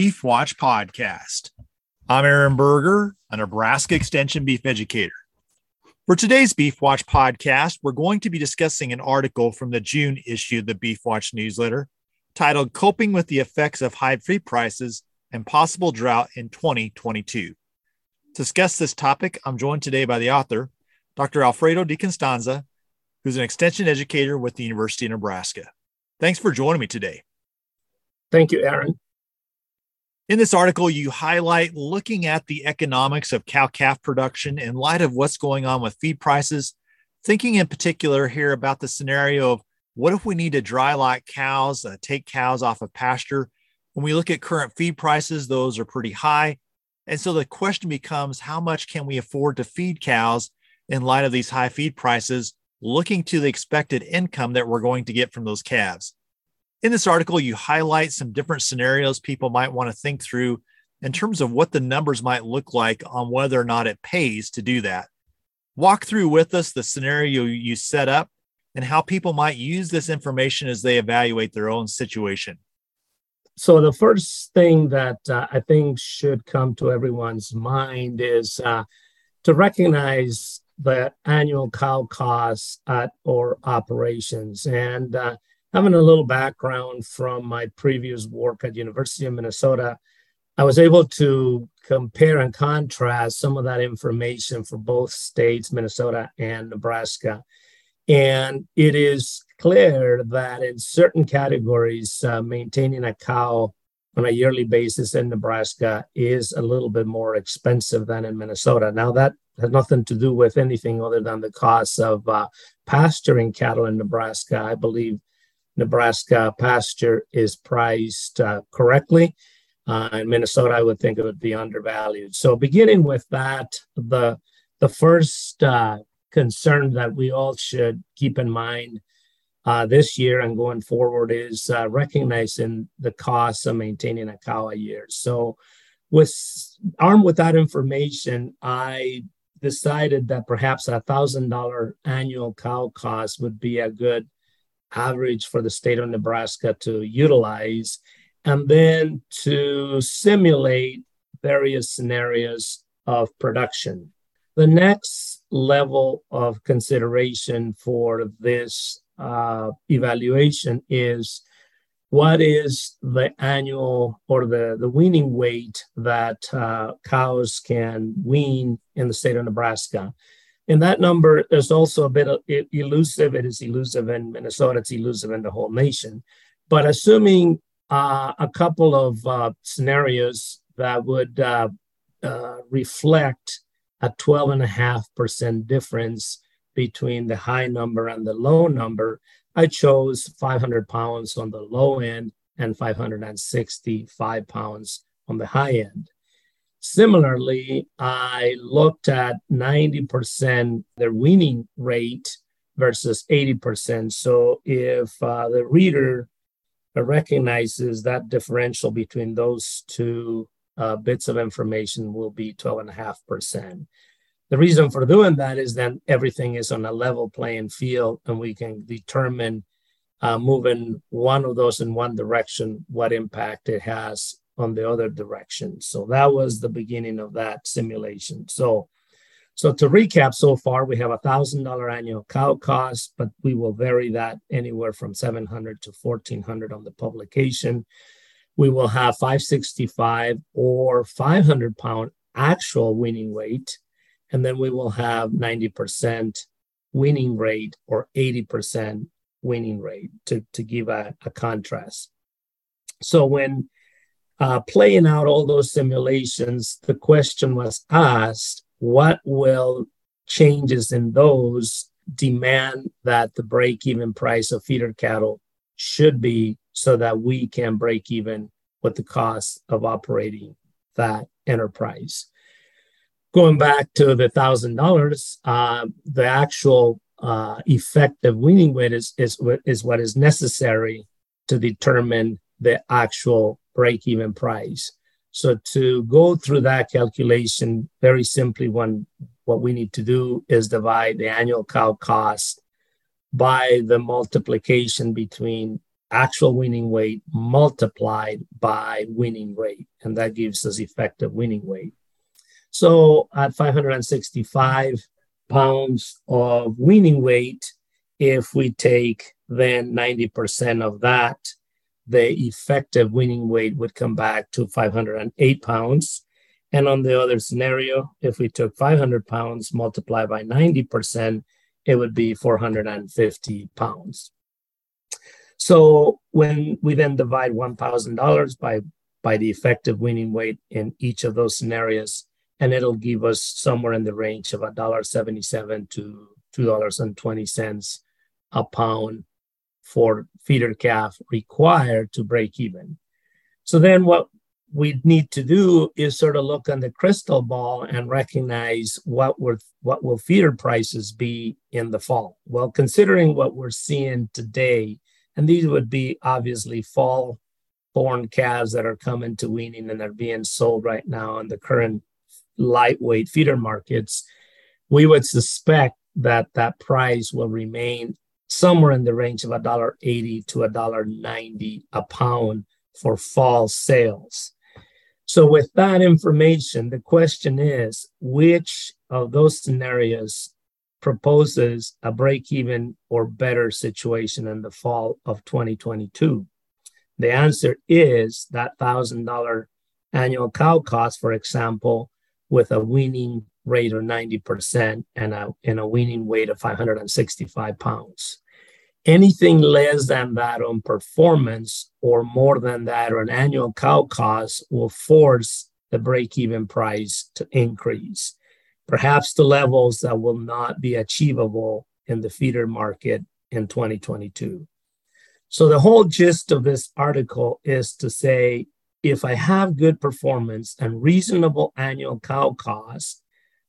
Beef Watch podcast. I'm Aaron Berger, a Nebraska Extension beef educator. For today's Beef Watch podcast, we're going to be discussing an article from the June issue of the Beef Watch newsletter titled Coping with the Effects of High Feed Prices and Possible Drought in 2022. To discuss this topic, I'm joined today by the author, Dr. Alfredo DiCostanzo, who's an extension educator with the University of Nebraska. Thanks for joining me today. Thank you, Aaron. In this article, you highlight looking at the economics of cow calf production in light of what's going on with feed prices, thinking in particular here about the scenario of what if we need to dry lot cows, uh, take cows off of pasture? When we look at current feed prices, those are pretty high. And so the question becomes how much can we afford to feed cows in light of these high feed prices, looking to the expected income that we're going to get from those calves? In this article, you highlight some different scenarios people might want to think through in terms of what the numbers might look like on whether or not it pays to do that. Walk through with us the scenario you set up and how people might use this information as they evaluate their own situation. So, the first thing that uh, I think should come to everyone's mind is uh, to recognize the annual cow costs at or operations. And uh, having a little background from my previous work at University of Minnesota, I was able to compare and contrast some of that information for both states, Minnesota and Nebraska. And it is clear that in certain categories, uh, maintaining a cow on a yearly basis in Nebraska is a little bit more expensive than in Minnesota. Now, that has nothing to do with anything other than the cost of uh, pasturing cattle in Nebraska. I believe Nebraska pasture is priced uh, correctly. Uh, in Minnesota, I would think it would be undervalued. So, beginning with that, the the first uh, concern that we all should keep in mind uh, this year and going forward is uh, recognizing the cost of maintaining a cow a year. So, with armed with that information, I decided that perhaps a thousand dollar annual cow cost would be a good average for the state of Nebraska to utilize, and then to simulate various scenarios of production. The next level of consideration for this uh, evaluation is what is the annual or the, the weaning weight that uh, cows can wean in the state of Nebraska. And that number is also a bit elusive. It is elusive in Minnesota, it's elusive in the whole nation. But assuming uh, a couple of uh, scenarios that would uh, uh reflect a 12.5% difference between the high number and the low number, I chose 500 pounds on the low end and 565 pounds on the high end. Similarly, I looked at 90% their weaning rate versus 80%. So if uh, the reader recognizes that differential between those two uh, bits of information will be 12.5%. The reason for doing that is that everything is on a level playing field and we can determine uh, moving one of those in one direction, what impact it has on the other direction. So that was the beginning of that simulation. So, so to recap, so far we have a thousand dollar annual cow cost, but we will vary that anywhere from 700 to 1400 on the publication. We will have 565 or 500 pound actual weaning weight, and then we will have 90% weaning rate or 80% weaning rate to, to give a, a contrast. So when uh, playing out all those simulations, the question was asked what will changes in those demand that the break even price of feeder cattle should be so that we can break even with the cost of operating that enterprise. Going back to the thousand dollars, uh, the actual uh, effective weaning weight is, is, is what is necessary to determine the actual break even price. So to go through that calculation, very simply, one what we need to do is divide the annual cow cost by the multiplication between actual weaning weight multiplied by weaning rate, and that gives us effective weaning weight. So at 565 pounds of weaning weight, if we take then 90% of that, the effective weaning weight would come back to 508 pounds. And on the other scenario, if we took 500 pounds multiplied by 90%, it would be 450 pounds. So when we then divide $1,000 by, by the effective weaning weight in each of those scenarios, and it'll give us somewhere in the range of $1.77 to $2.20 a pound for feeder calf required to break even. So then what we need to do is sort of look on the crystal ball and recognize what will what will feeder prices be in the fall. Well, considering what we're seeing today, and these would be obviously fall born calves that are coming to weaning and are being sold right now in the current lightweight feeder markets, we would suspect that that price will remain somewhere in the range of $1.80 to $1.90 a pound for fall sales. So, with that information, the question is which of those scenarios proposes a break even or better situation in the fall of 2022? The answer is that $1,000 annual cow cost, for example, with a weaning rate of 90% and a, and a weaning weight of 565 pounds. Anything less than that on performance or more than that on annual cow cost will force the break even price to increase, perhaps to levels that will not be achievable in the feeder market in 2022. So, the whole gist of this article is to say if I have good performance and reasonable annual cow costs,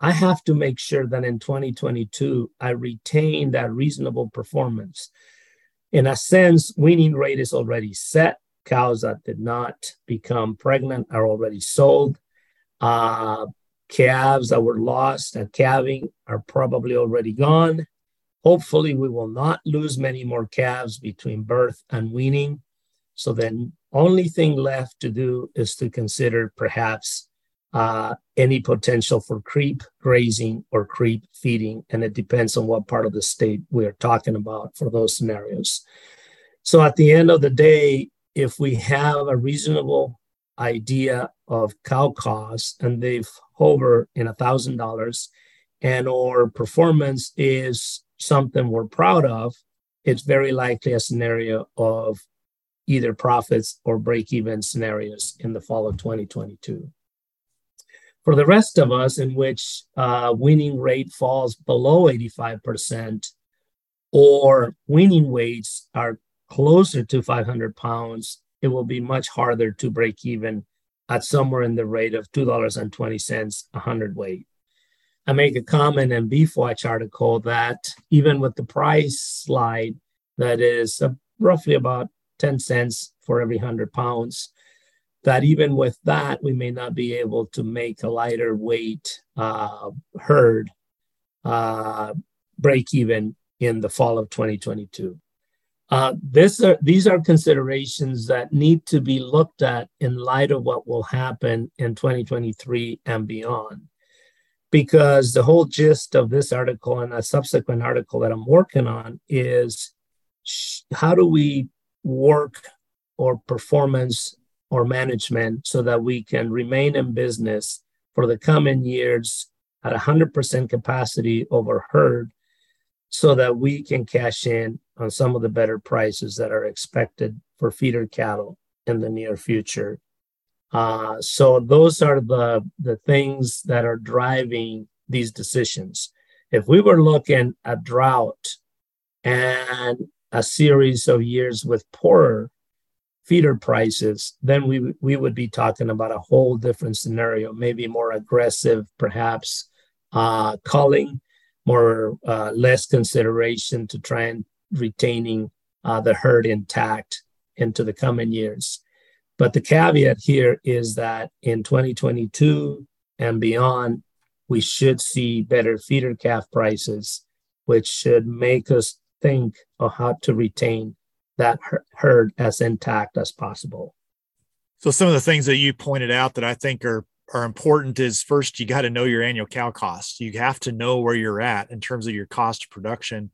I have to make sure that in 2022 I retain that reasonable performance. In a sense, weaning rate is already set. Cows that did not become pregnant are already sold. Uh, calves that were lost at calving are probably already gone. Hopefully, we will not lose many more calves between birth and weaning. So then only thing left to do is to consider perhaps uh, any potential for creep grazing or creep feeding. And it depends on what part of the state we're talking about for those scenarios. So at the end of the day, if we have a reasonable idea of cow costs and they've hover in a thousand dollars and or performance is something we're proud of, it's very likely a scenario of either profits or break even scenarios in the fall of 2022. For the rest of us, in which uh, weaning rate falls below 85%, or weaning weights are closer to 500 pounds, it will be much harder to break even at somewhere in the rate of $2.20 a hundred weight. I make a comment in Beef Watch article that even with the price slide that is uh, roughly about 10 cents for every 100 pounds. That even with that, we may not be able to make a lighter weight uh, herd uh, break even in the fall of 2022. Uh, this are, these are considerations that need to be looked at in light of what will happen in 2023 and beyond. Because the whole gist of this article and a subsequent article that I'm working on is how do we work or performance or management so that we can remain in business for the coming years at 100% capacity over herd so that we can cash in on some of the better prices that are expected for feeder cattle in the near future. Uh, so those are the, the things that are driving these decisions. If we were looking at drought and a series of years with poorer feeder prices, then we we would be talking about a whole different scenario, maybe more aggressive, perhaps uh, culling, more uh, less consideration to try and retaining uh, the herd intact into the coming years. But the caveat here is that in 2022 and beyond, we should see better feeder calf prices, which should make us think of how to retain that herd as intact as possible. So some of the things that you pointed out that I think are are important is first you got to know your annual cow costs. You have to know where you're at in terms of your cost of production.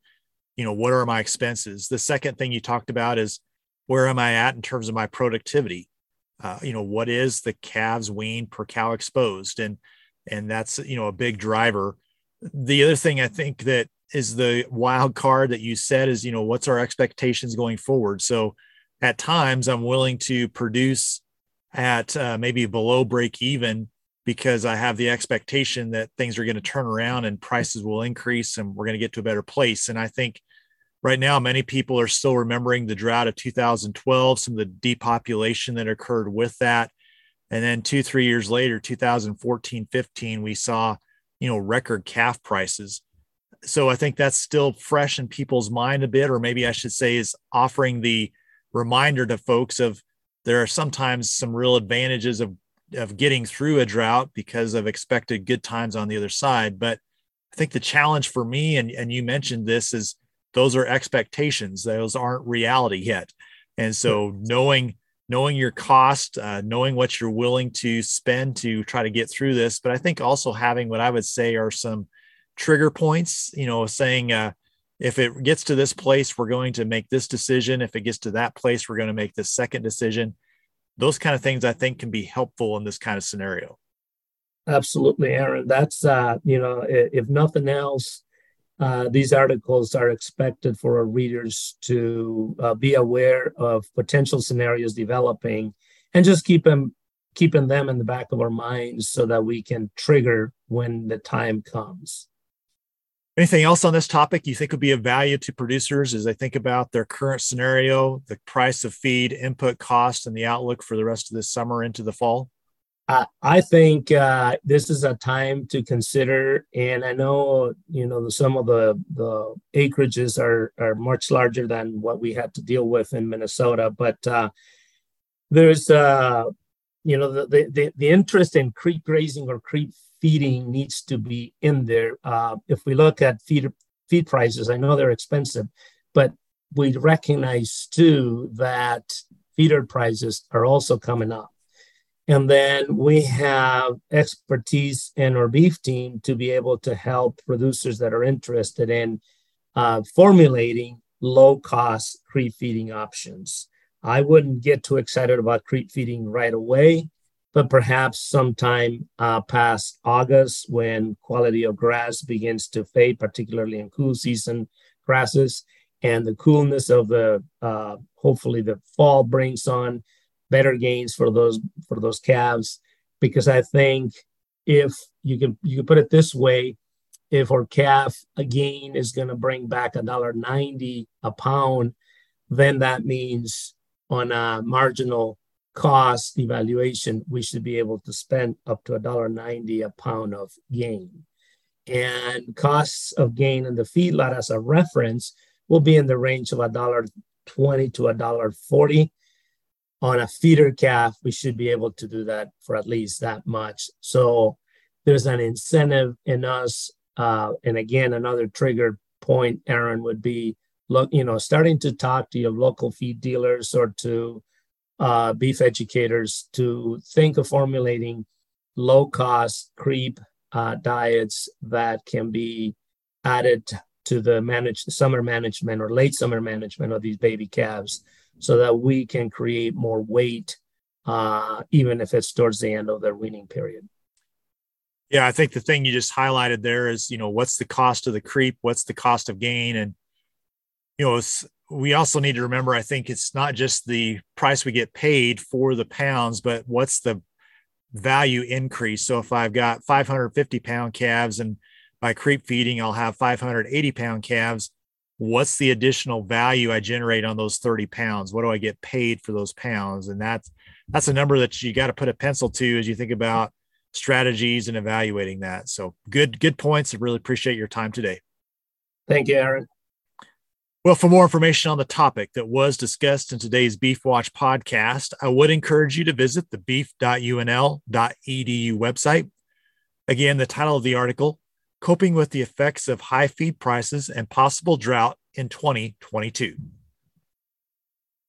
You know, what are my expenses? The second thing you talked about is where am I at in terms of my productivity? Uh, you know, what is the calves wean per cow exposed? And and that's you know a big driver. The other thing I think that is the wild card that you said is you know what's our expectations going forward. So at times I'm willing to produce at uh, maybe below break even because I have the expectation that things are going to turn around and prices will increase and we're going to get to a better place. And I think right now many people are still remembering the drought of 2012 some of the depopulation that occurred with that and then two three years later 2014 15 we saw you know record calf prices so i think that's still fresh in people's mind a bit or maybe i should say is offering the reminder to folks of there are sometimes some real advantages of of getting through a drought because of expected good times on the other side. But i think the challenge for me and, and you mentioned this is those are expectations. Those aren't reality yet. And so knowing knowing your cost uh, knowing what you're willing to spend to try to get through this but i think also having what i would say are some trigger points you know saying uh, if it gets to this place we're going to make this decision. If it gets to that place we're going to make this second decision. Those kind of things i think can be helpful in this kind of scenario. Absolutely aaron. That's uh you know if nothing else uh, these articles are expected for our readers to uh, be aware of potential scenarios developing and just keep them keeping them in the back of our minds so that we can trigger when the time comes anything else on this topic you think would be of value to producers as they think about their current scenario the price of feed input cost and the outlook for the rest of this summer into the fall? I think uh, this is a time to consider, and I know you know some of the the acreages are are much larger than what we had to deal with in Minnesota, but uh, there's uh, you know the, the the interest in creep grazing or creep feeding needs to be in there. Uh, if we look at feed feed prices, I know they're expensive, but we recognize too that feeder prices are also coming up and then we have expertise in our beef team to be able to help producers that are interested in uh, formulating low cost creep feeding options. I wouldn't get too excited about creep feeding right away, but perhaps sometime uh, past August when quality of grass begins to fade, particularly in cool season grasses, and the coolness of the uh, hopefully the fall brings on better gains for those for those calves. Because I think if you can you can put it this way, if our calf again is going to bring back a dollar ninety a pound, then that means on a marginal cost evaluation, we should be able to spend up to a dollar ninety a pound of gain. And costs of gain in the feedlot as a reference will be in the range of a dollar twenty to a dollar forty on a feeder calf, we should be able to do that for at least that much. So there's an incentive in us. Uh, and again, another trigger point, Aaron, would be look, you know, starting to talk to your local feed dealers or to uh, beef educators to think of formulating low cost creep uh, diets that can be added to the managed summer management or late summer management of these baby calves so that we can create more weight, uh, even if it's towards the end of their weaning period. Yeah, I think the thing you just highlighted there is, you know, what's the cost of the creep? What's the cost of gain? And, you know, we also need to remember, I think it's not just the price we get paid for the pounds, but what's the value increase. So if I've got 550 pound calves and by creep feeding, I'll have 580 pound calves what's the additional value I generate on those 30 pounds? What do I get paid for those pounds? And that's that's a number that you got to put a pencil to as you think about strategies and evaluating that. So good, good points. I really appreciate your time today. Thank you, Aaron. Well, for more information on the topic that was discussed in today's Beef Watch podcast, I would encourage you to visit the beef.unl.edu website. Again, the title of the article coping with the effects of high feed prices and possible drought in 2022.